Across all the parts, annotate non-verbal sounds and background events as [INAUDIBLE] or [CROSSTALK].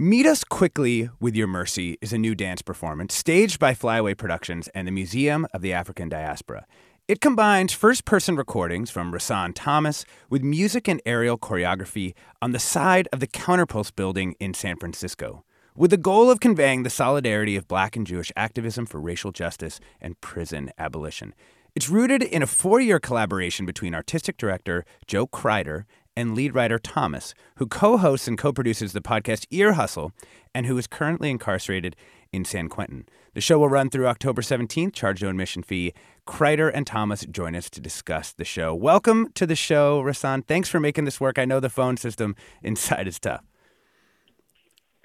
Meet Us Quickly with Your Mercy is a new dance performance staged by Flyaway Productions and the Museum of the African Diaspora. It combines first person recordings from Rahsaan Thomas with music and aerial choreography on the side of the Counterpulse building in San Francisco, with the goal of conveying the solidarity of black and Jewish activism for racial justice and prison abolition. It's rooted in a four year collaboration between artistic director Jo Kreiter and lead writer Thomas, who co hosts and co produces the podcast Ear Hustle and who is currently incarcerated in San Quentin. The show will run through October 17th, charge no admission fee. Kreiter and Thomas join us to discuss the show. Welcome to the show, Rahsaan. Thanks for making this work. I know the phone system [LAUGHS] inside is tough.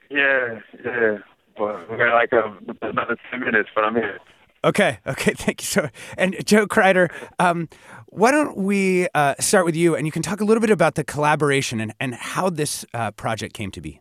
Yeah, yeah. Well, we got like a, another 10 minutes, but I'm here. Okay, okay, [LAUGHS] thank you. So, and Jo Kreiter, um, why don't we uh, start with you, and you can talk a little bit about the collaboration and, and how this uh, project came to be.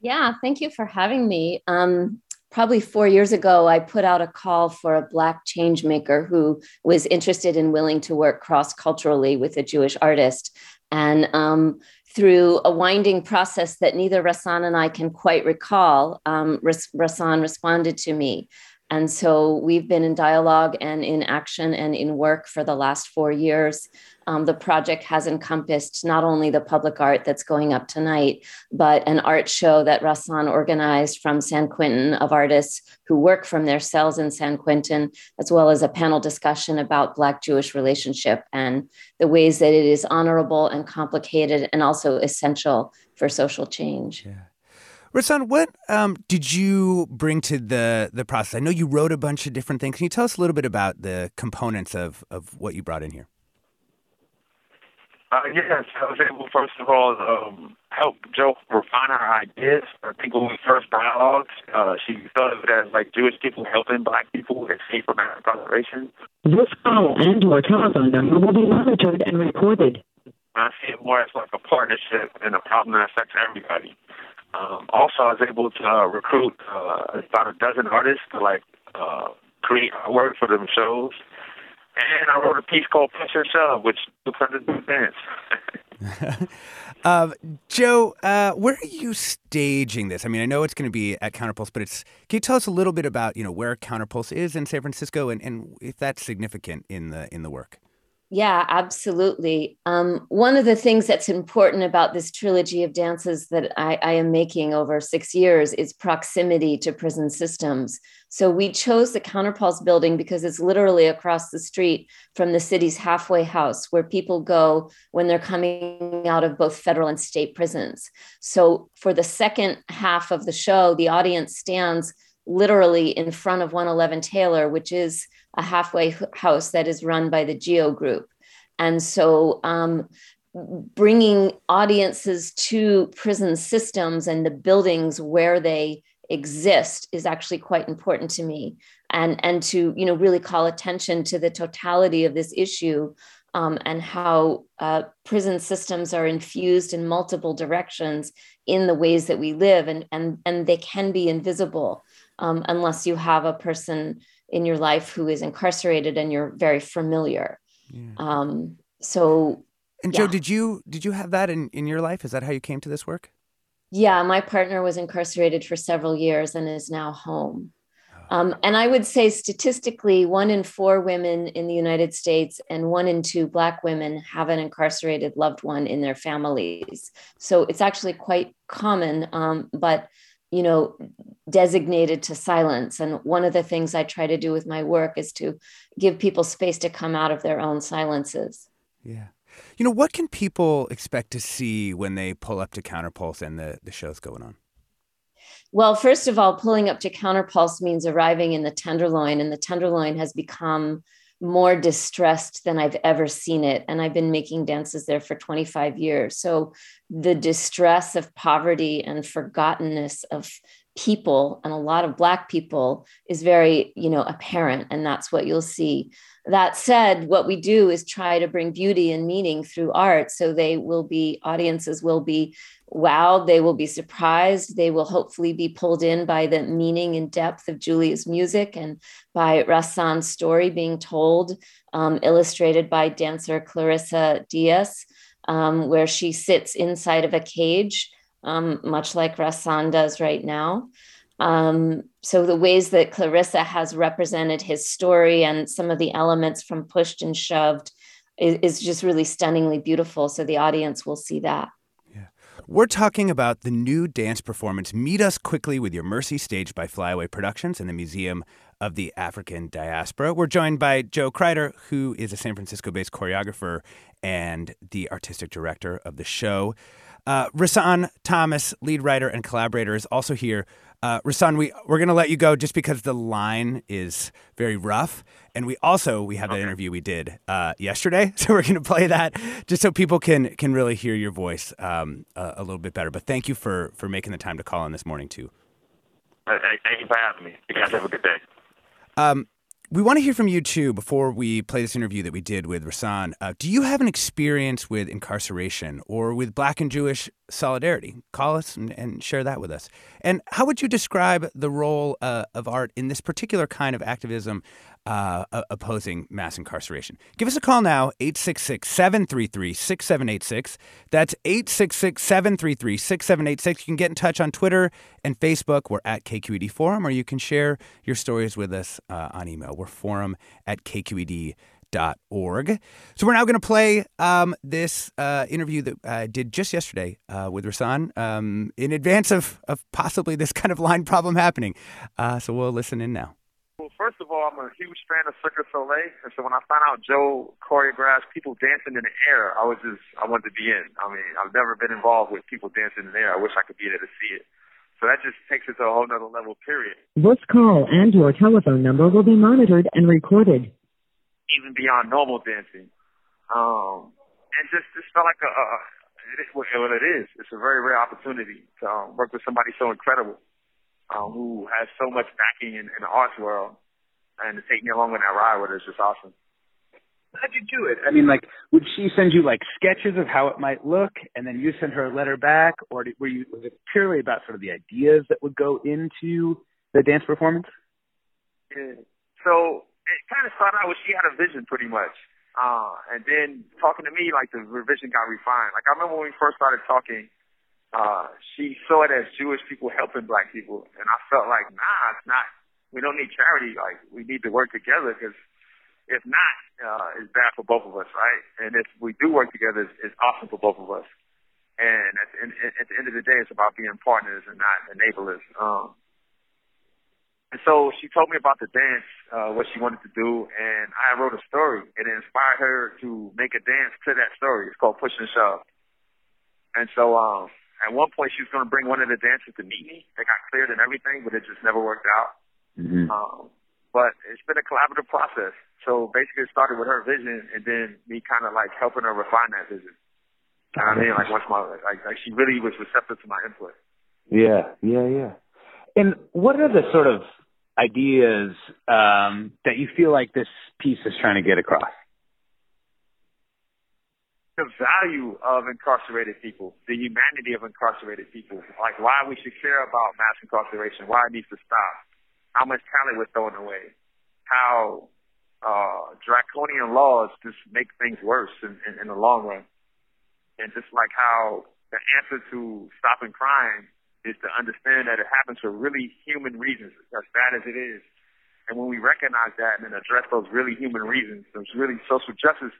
Yeah, thank you for having me. Um, probably four years ago, I put out a call for a Black change maker who was interested and willing to work cross culturally with a Jewish artist. And um, through a winding process that neither Rahsaan and I can quite recall, um, Rahsaan responded to me. And so we've been in dialogue and in action and in work for the last four years. Um, the project has encompassed not only the public art that's going up tonight, but an art show that Rahsaan organized from San Quentin of artists who work from their cells in San Quentin, as well as a panel discussion about Black Jewish relationship and the ways that it is honorable and complicated and also essential for social change. Yeah. Rahsaan, what um, did you bring to the the process? I know you wrote a bunch of different things. Can you tell us a little bit about the components of, of what you brought in here? Uh, yes, I was able, first of all, um, help Jo refine our ideas. I think when we first dialogued, uh, she thought of it as like Jewish people helping black people escape from incarceration. This call and your telephone number will be monitored and recorded. I see it more as like a partnership and a problem that affects everybody. Um, also, I was able to uh, recruit uh, about a dozen artists to like uh, create artwork for them shows. And I wrote a piece called and Shove, which looks under the dance. um, Jo, uh, where are you staging this? I mean, I know it's going to be at Counterpulse, but it's. Can you tell us a little bit about you know where Counterpulse is in San Francisco, and, and if that's significant in the in the work? Yeah, absolutely. Um, one of the things that's important about this trilogy of dances that I, I, am making over six years is proximity to prison systems. So we chose the Counterpulse building because it's literally across the street from the city's halfway house where people go when they're coming out of both federal and state prisons. So for the second half of the show, the audience stands literally in front of 111 Taylor, which is a halfway house that is run by the Geo Group. And so, um, bringing audiences to prison systems and the buildings where they exist is actually quite important to me. And and to you know really call attention to the totality of this issue um, and how uh, prison systems are infused in multiple directions in the ways that we live. And and and they can be invisible um, unless you have a person in your life who is incarcerated and you're very familiar. Yeah. Um, so, and Jo, did you did you have that in in your life? Is that how you came to this work? Yeah, my partner was incarcerated for several years and is now home. Oh. Um, and I would say statistically, one in four women in the United States and one in two Black women have an incarcerated loved one in their families. So it's actually quite common. Um, but you know, designated to silence. And one of the things I try to do with my work is to give people space to come out of their own silences. Yeah. You know, what can people expect to see when they pull up to Counterpulse and the, the show's going on? Well, first of all, pulling up to Counterpulse means arriving in the Tenderloin, and the Tenderloin has become more distressed than I've ever seen it. And I've been making dances there for 25 years. So the distress of poverty and forgottenness of people and a lot of black people is very you know apparent and that's what you'll see. That said what we do is try to bring beauty and meaning through art so they will be audiences will be wowed they will be surprised they will hopefully be pulled in by the meaning and depth of julia's music and by rahsaan's story being told um, illustrated by dancer clarissa diaz um, where she sits inside of a cage um, much like Rahsaan does right now. Um, so the ways that Clarissa has represented his story and some of the elements from Pushed and Shoved is, is just really stunningly beautiful. So the audience will see that. Yeah. We're talking about the new dance performance, Meet Us Quickly with Your Mercy, staged by Flyaway Productions and the Museum of the African Diaspora. We're joined by Jo Kreiter, who is a San Francisco based choreographer and the artistic director of the show. Uh, Rahsaan Thomas, lead writer and collaborator, is also here. Uh, Rahsaan, we we're going to let you go just because the line is very rough, and we also we have okay. that interview we did uh, yesterday, [LAUGHS] so we're going to play that just so people can can really hear your voice um, a, a, little bit better. But thank you for for making the time to call in this morning too. Thank you for having me. You guys have a good day. Um, we want to hear from you too before we play this interview that we did with Rahsaan. Uh, do you have an experience with incarceration or with Black and Jewish solidarity? Call us and, and share that with us. And how would you describe the role uh, of art in this particular kind of activism uh, opposing mass incarceration. Give us a call now, 866 733 6786. That's 866 733 6786. You can get in touch on Twitter and Facebook. We're at KQED Forum, or you can share your stories with us uh, on email. We're forum at KQED.org. So we're now going to play um, this uh, interview that I did just yesterday uh, with Rahsaan um, in advance of, of possibly this kind of line problem happening. Uh, so we'll listen in now. First of all, I'm a huge fan of Cirque du Soleil, and so when I found out Jo choreographed people dancing in the air, I was just I wanted to be in. I mean, I've never been involved with people dancing in the air. I wish I could be there to see it. So that just takes it to a whole nother level. Period. This call and your telephone number will be monitored and recorded. Even beyond normal dancing, um, and just just felt like a, a it is what it is. It's a very rare opportunity to um, work with somebody so incredible um, who has so much backing in, in the arts world, and to take me along on that ride with her is just awesome. How'd you do it? I mean, like, would she send you like sketches of how it might look, and then you send her a letter back, or did, were you was it purely about sort of the ideas that would go into the dance performance? Yeah. So it kind of started out with she had a vision, pretty much. Uh, and then talking to me, like the revision got refined. Like I remember when we first started talking, uh, she saw it as Jewish people helping black people. And I felt like, nah, it's not. We don't need charity. Like, we need to work together because if not, uh, it's bad for both of us, right? And if we do work together, it's, it's awesome for both of us. And at the, at the end of the day, it's about being partners and not enablers. Um, and so she told me about the dance, uh, what she wanted to do, and I wrote a story. It inspired her to make a dance to that story. It's called Push and Shove. And so, um, at one point, she was going to bring one of the dancers to meet me. They got cleared and everything, but it just never worked out. Mm-hmm. Um, but it's been a collaborative process. So basically, it started with her vision, and then me kind of like helping her refine that vision. You know what I mean? Like once my like, like she really was receptive to my input. Yeah, yeah, yeah. And what are the sort of ideas um, that you feel like this piece is trying to get across? the value of incarcerated people, the humanity of incarcerated people, like why we should care about mass incarceration, why it needs to stop, how much talent we're throwing away, how uh, draconian laws just make things worse in, in, in the long run, and just like how the answer to stopping crime is to understand that it happens for really human reasons, as bad as it is. And when we recognize that and then address those really human reasons, those really social justice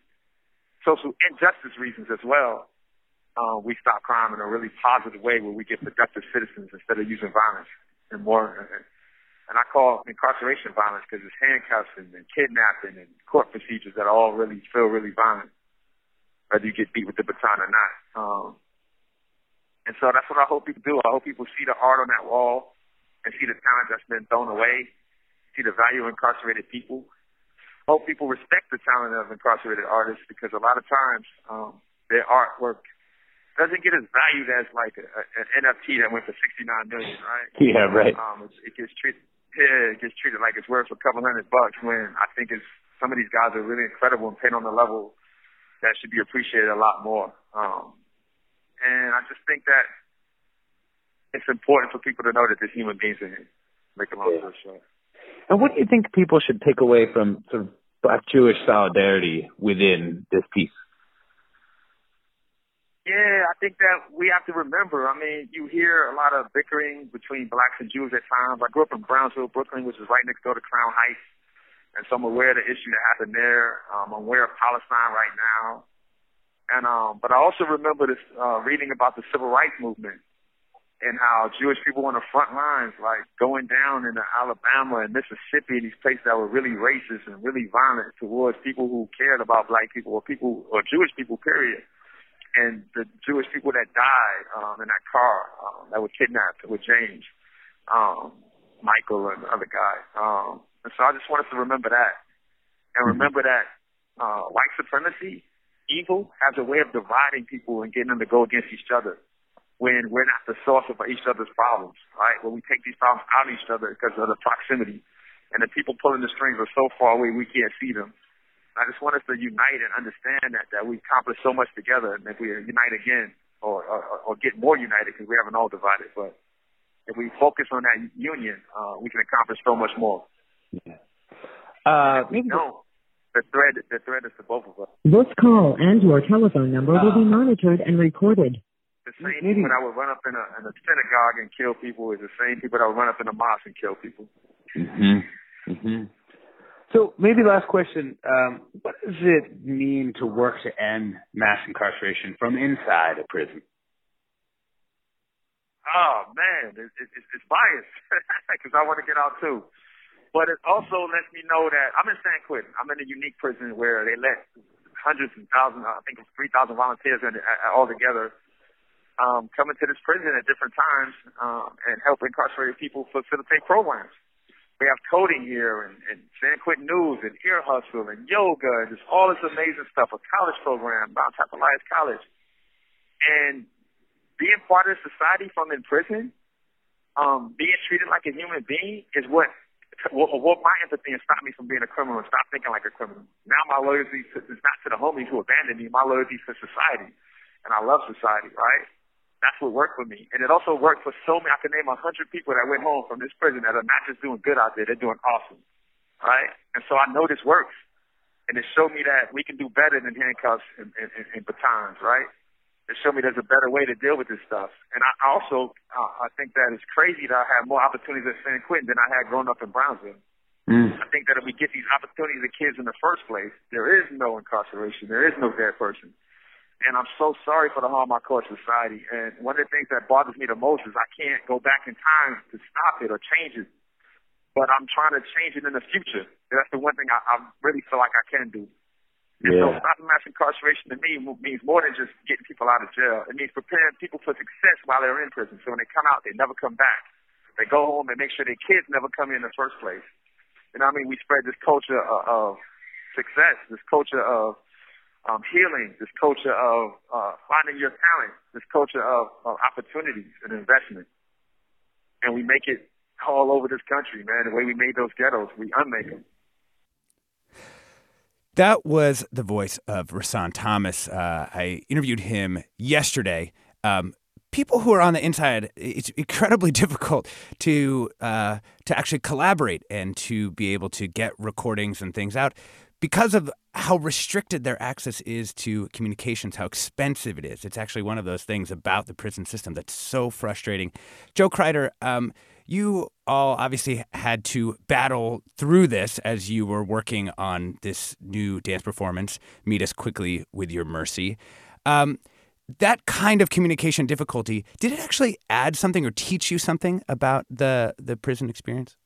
social injustice reasons as well, uh, we stop crime in a really positive way where we get productive citizens instead of using violence and more. And I call incarceration violence because it's handcuffs and, kidnapping and court procedures that all really feel really violent, whether you get beat with the baton or not. Um, and so that's what I hope people do. I hope people see the art on that wall and see the talent that's been thrown away, see the value of incarcerated people. I hope people respect the talent of incarcerated artists because a lot of times um, their artwork doesn't get as valued as like a, a, an NFT that went for 69 million, right? Yeah, right. Um, it gets treated, yeah, it gets treated like it's worth a couple hundred bucks when I think it's some of these guys are really incredible and paint on the level that should be appreciated a lot more. Um, and I just think that it's important for people to know that there's human beings in here. Make a long story short. And what do you think people should take away from sort of Black Jewish solidarity within this piece? Yeah, I think that we have to remember. I mean, you hear a lot of bickering between blacks and Jews at times. I grew up in Brownsville, Brooklyn, which is right next door to Crown Heights, and so I'm aware of the issue that happened there. Um, I'm aware of Palestine right now, and um, but I also remember this uh, reading about the civil rights movement and how Jewish people were on the front lines, like going down into Alabama and Mississippi, and these places that were really racist and really violent towards people who cared about black people or people or Jewish people, period and the Jewish people that died um, in that car um, that were kidnapped with James, um, Michael, and the other guy. Um, and so I just want us to remember that, and mm-hmm. remember that uh, white supremacy, evil, has a way of dividing people and getting them to go against each other when we're not the source of each other's problems, right? When we take these problems out of each other because of the proximity, and the people pulling the strings are so far away we can't see them. I just want us to unite and understand that that we accomplished so much together, and if we unite again, or or, or get more united, because we haven't all divided, but if we focus on that union, uh, we can accomplish so much more. Yeah. Uh, we know the thread. The thread is to both of us. This call and your telephone number will be monitored and recorded. The same maybe. people that would run up in a, in a synagogue and kill people is the same people that would run up in a mosque and kill people. Mhm. Mhm. So maybe last question: um, What does it mean to work to end mass incarceration from inside a prison? Oh man, it, it, it's biased [LAUGHS] because I want to get out too. But it also lets me know that I'm in San Quentin. I'm in a unique prison where they let hundreds and thousands, I think it's 3,000 volunteers in, uh, all together um, come into this prison at different times um, and help incarcerated people facilitate programs we have coding here and, and San Quentin News and Ear Hustle and yoga and just all this amazing stuff, a college program, Mount Tamalpais College. And being part of society from in prison, um, being treated like a human being is what what my empathy and stop me from being a criminal and stop thinking like a criminal. Now my loyalty is not to the homies who abandoned me, my loyalty is to society. And I love society, right? That's what worked for me. And it also worked for so many. I can name a hundred people that went home from this prison that are not just doing good out there, they're doing awesome. Right? And so I know this works. And it showed me that we can do better than handcuffs and, and, and batons, right? It showed me there's a better way to deal with this stuff. And I also, uh, I think that it's crazy that I have more opportunities at San Quentin than I had growing up in Brownsville. Mm. I think that if we get these opportunities to kids in the first place, there is no incarceration. There is no dead person. And I'm so sorry for the harm I caused society. And one of the things that bothers me the most is I can't go back in time to stop it or change it. But I'm trying to change it in the future. That's the one thing I, I really feel like I can do. And yeah. so stopping mass incarceration to me means more than just getting people out of jail. It means preparing people for success while they're in prison. So when they come out, they never come back. They go home and make sure their kids never come in, the first place. What I mean? We spread this culture of, of success, this culture of um, healing, this culture of uh, finding your talent, this culture of, of opportunities and investment. And we make it all over this country, man. The way we made those ghettos, we unmake them. That was the voice of Rahsaan Thomas. Uh, I interviewed him yesterday. Um, people who are on the inside, it's incredibly [LAUGHS] difficult to uh, to actually collaborate and to be able to get recordings and things out because of how restricted their access is to communications, how expensive it is. It's actually one of those things about the prison system that's so frustrating. Jo Kreiter, um, you all obviously had to battle through this as you were working on this new dance performance, Meet Us Quickly with Your Mercy. Um, that kind of communication difficulty, did it actually add something or teach you something about the the prison experience?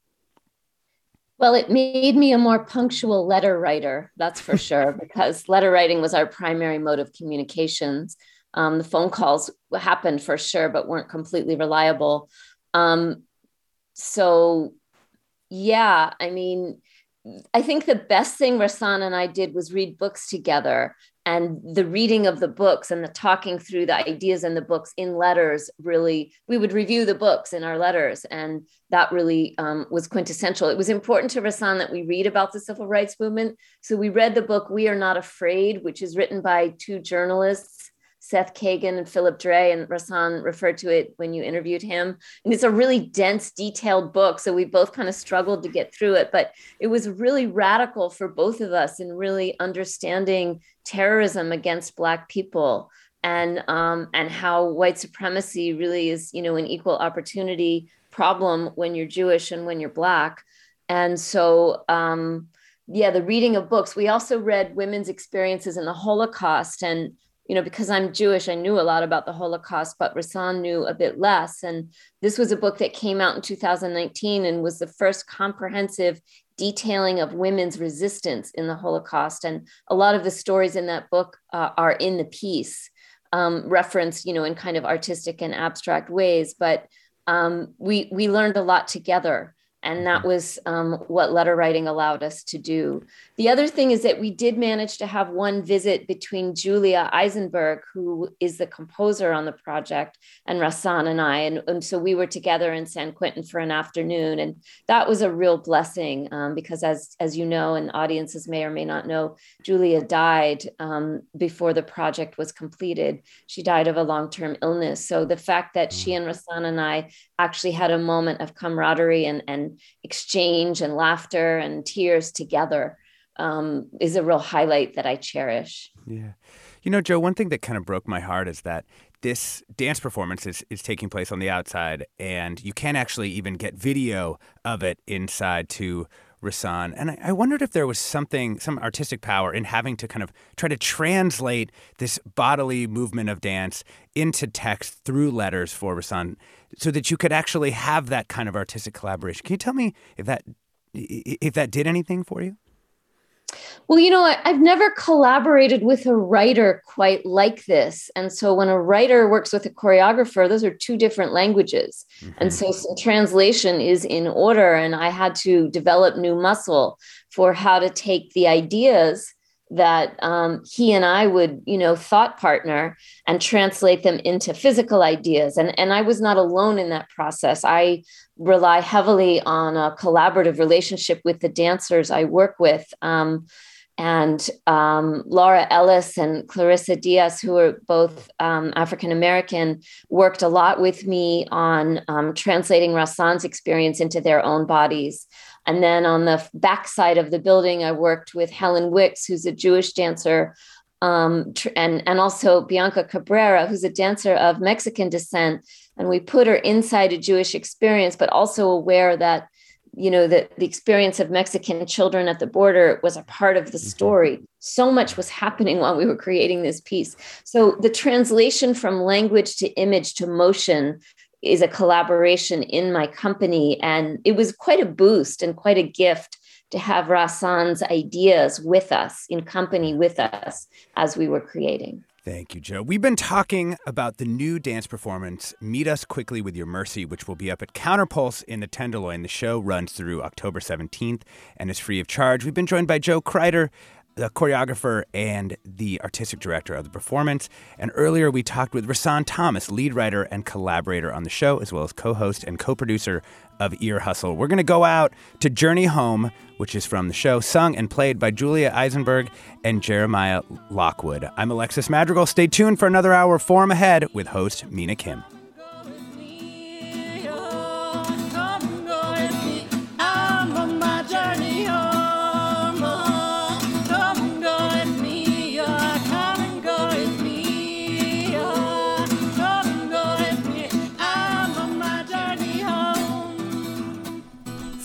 Well, it made me a more punctual letter writer, that's for [LAUGHS] sure, because letter writing was our primary mode of communications. Um, the phone calls happened for sure, but weren't completely reliable. Um, so, yeah, I mean, I think the best thing Rahsaan and I did was read books together and the reading of the books and the talking through the ideas in the books in letters really we would review the books in our letters and that really um, was quintessential. It was important to rahsaan that we read about the civil rights movement. So we read the book we are not afraid which is written by two journalists Seth Cagin and Philip Dray, and Rahsaan referred to it when you interviewed him. And it's a really dense, detailed book. So we both kind of struggled to get through it, but it was really radical for both of us in really understanding terrorism against Black people and um, and how white supremacy really is, you know, an equal opportunity problem when you're Jewish and when you're Black. And so, um, yeah, the reading of books. We also read women's experiences in the Holocaust and you know, because I'm Jewish, I knew a lot about the Holocaust, but Rahsaan knew a bit less. And this was a book that came out in 2019 and was the first comprehensive detailing of women's resistance in the Holocaust. And a lot of the stories in that book uh, are in the piece, um, referenced, you know, in kind of artistic and abstract ways. But um, we we learned a lot together and that was um, what letter writing allowed us to do. The other thing is that we did manage to have one visit between Julia Eisenberg, who is the composer on the project, and Rahsaan and I. And, and so we were together in San Quentin for an afternoon. And that was a real blessing um, because, as, as you know, and audiences may or may not know, Julia died um, before the project was completed. She died of a long term illness. So the fact that she mm. and Rahsaan and I actually had a moment of camaraderie and, and exchange and laughter and tears together um, is a real highlight that I cherish. Yeah. You know, Jo, one thing that kind of broke my heart is that this dance performance is, is taking place on the outside, and you can't actually even get video of it inside to Rahsaan. And I, I, wondered if there was something, some artistic power in having to kind of try to translate this bodily movement of dance into text through letters for Rahsaan so that you could actually have that kind of artistic collaboration. Can you tell me if that if that did anything for you? Well, you know, I've never collaborated with a writer quite like this. And so when a writer works with a choreographer, those are two different languages. Mm-hmm. And so translation is in order. And I had to develop new muscle for how to take the ideas that um, he and I would, you know, thought partner and translate them into physical ideas. And, and I was not alone in that process. I rely heavily on a collaborative relationship with the dancers I work with. Um, and um, Laura Ellis and Clarissa Diaz, who are both um, African American, worked a lot with me on um, translating Rahsaan's experience into their own bodies. And then on the back side of the building, I worked with Helen Wicks, who's a Jewish dancer, um, and, and also Bianca Cabrera, who's a dancer of Mexican descent. And we put her inside a Jewish experience, but also aware that you know that the experience of mexican children at the border was a part of the mm-hmm. story so much was happening while we were creating this piece so the translation from language to image to motion is a collaboration in my company. And it was quite a boost and quite a gift to have rahsaan's ideas with us, in company with us as we were creating. Thank you, Jo. We've been talking about the new dance performance, Meet Us Quickly with Your Mercy, which will be up at Counterpulse in the Tenderloin. The show runs through October 17th and is free of charge. We've been joined by Jo Kreiter, the choreographer and the artistic director of the performance. And earlier we talked with Rahsaan Thomas, lead writer and collaborator on the show, as well as co host and co producer of Ear Hustle. We're going to go out to Journey Home, which is from the show, sung and played by Julia Eisenberg and Jeremiah Lockwood. I'm Alexis Madrigal. Stay tuned for another hour of Forum Ahead with host Mina Kim.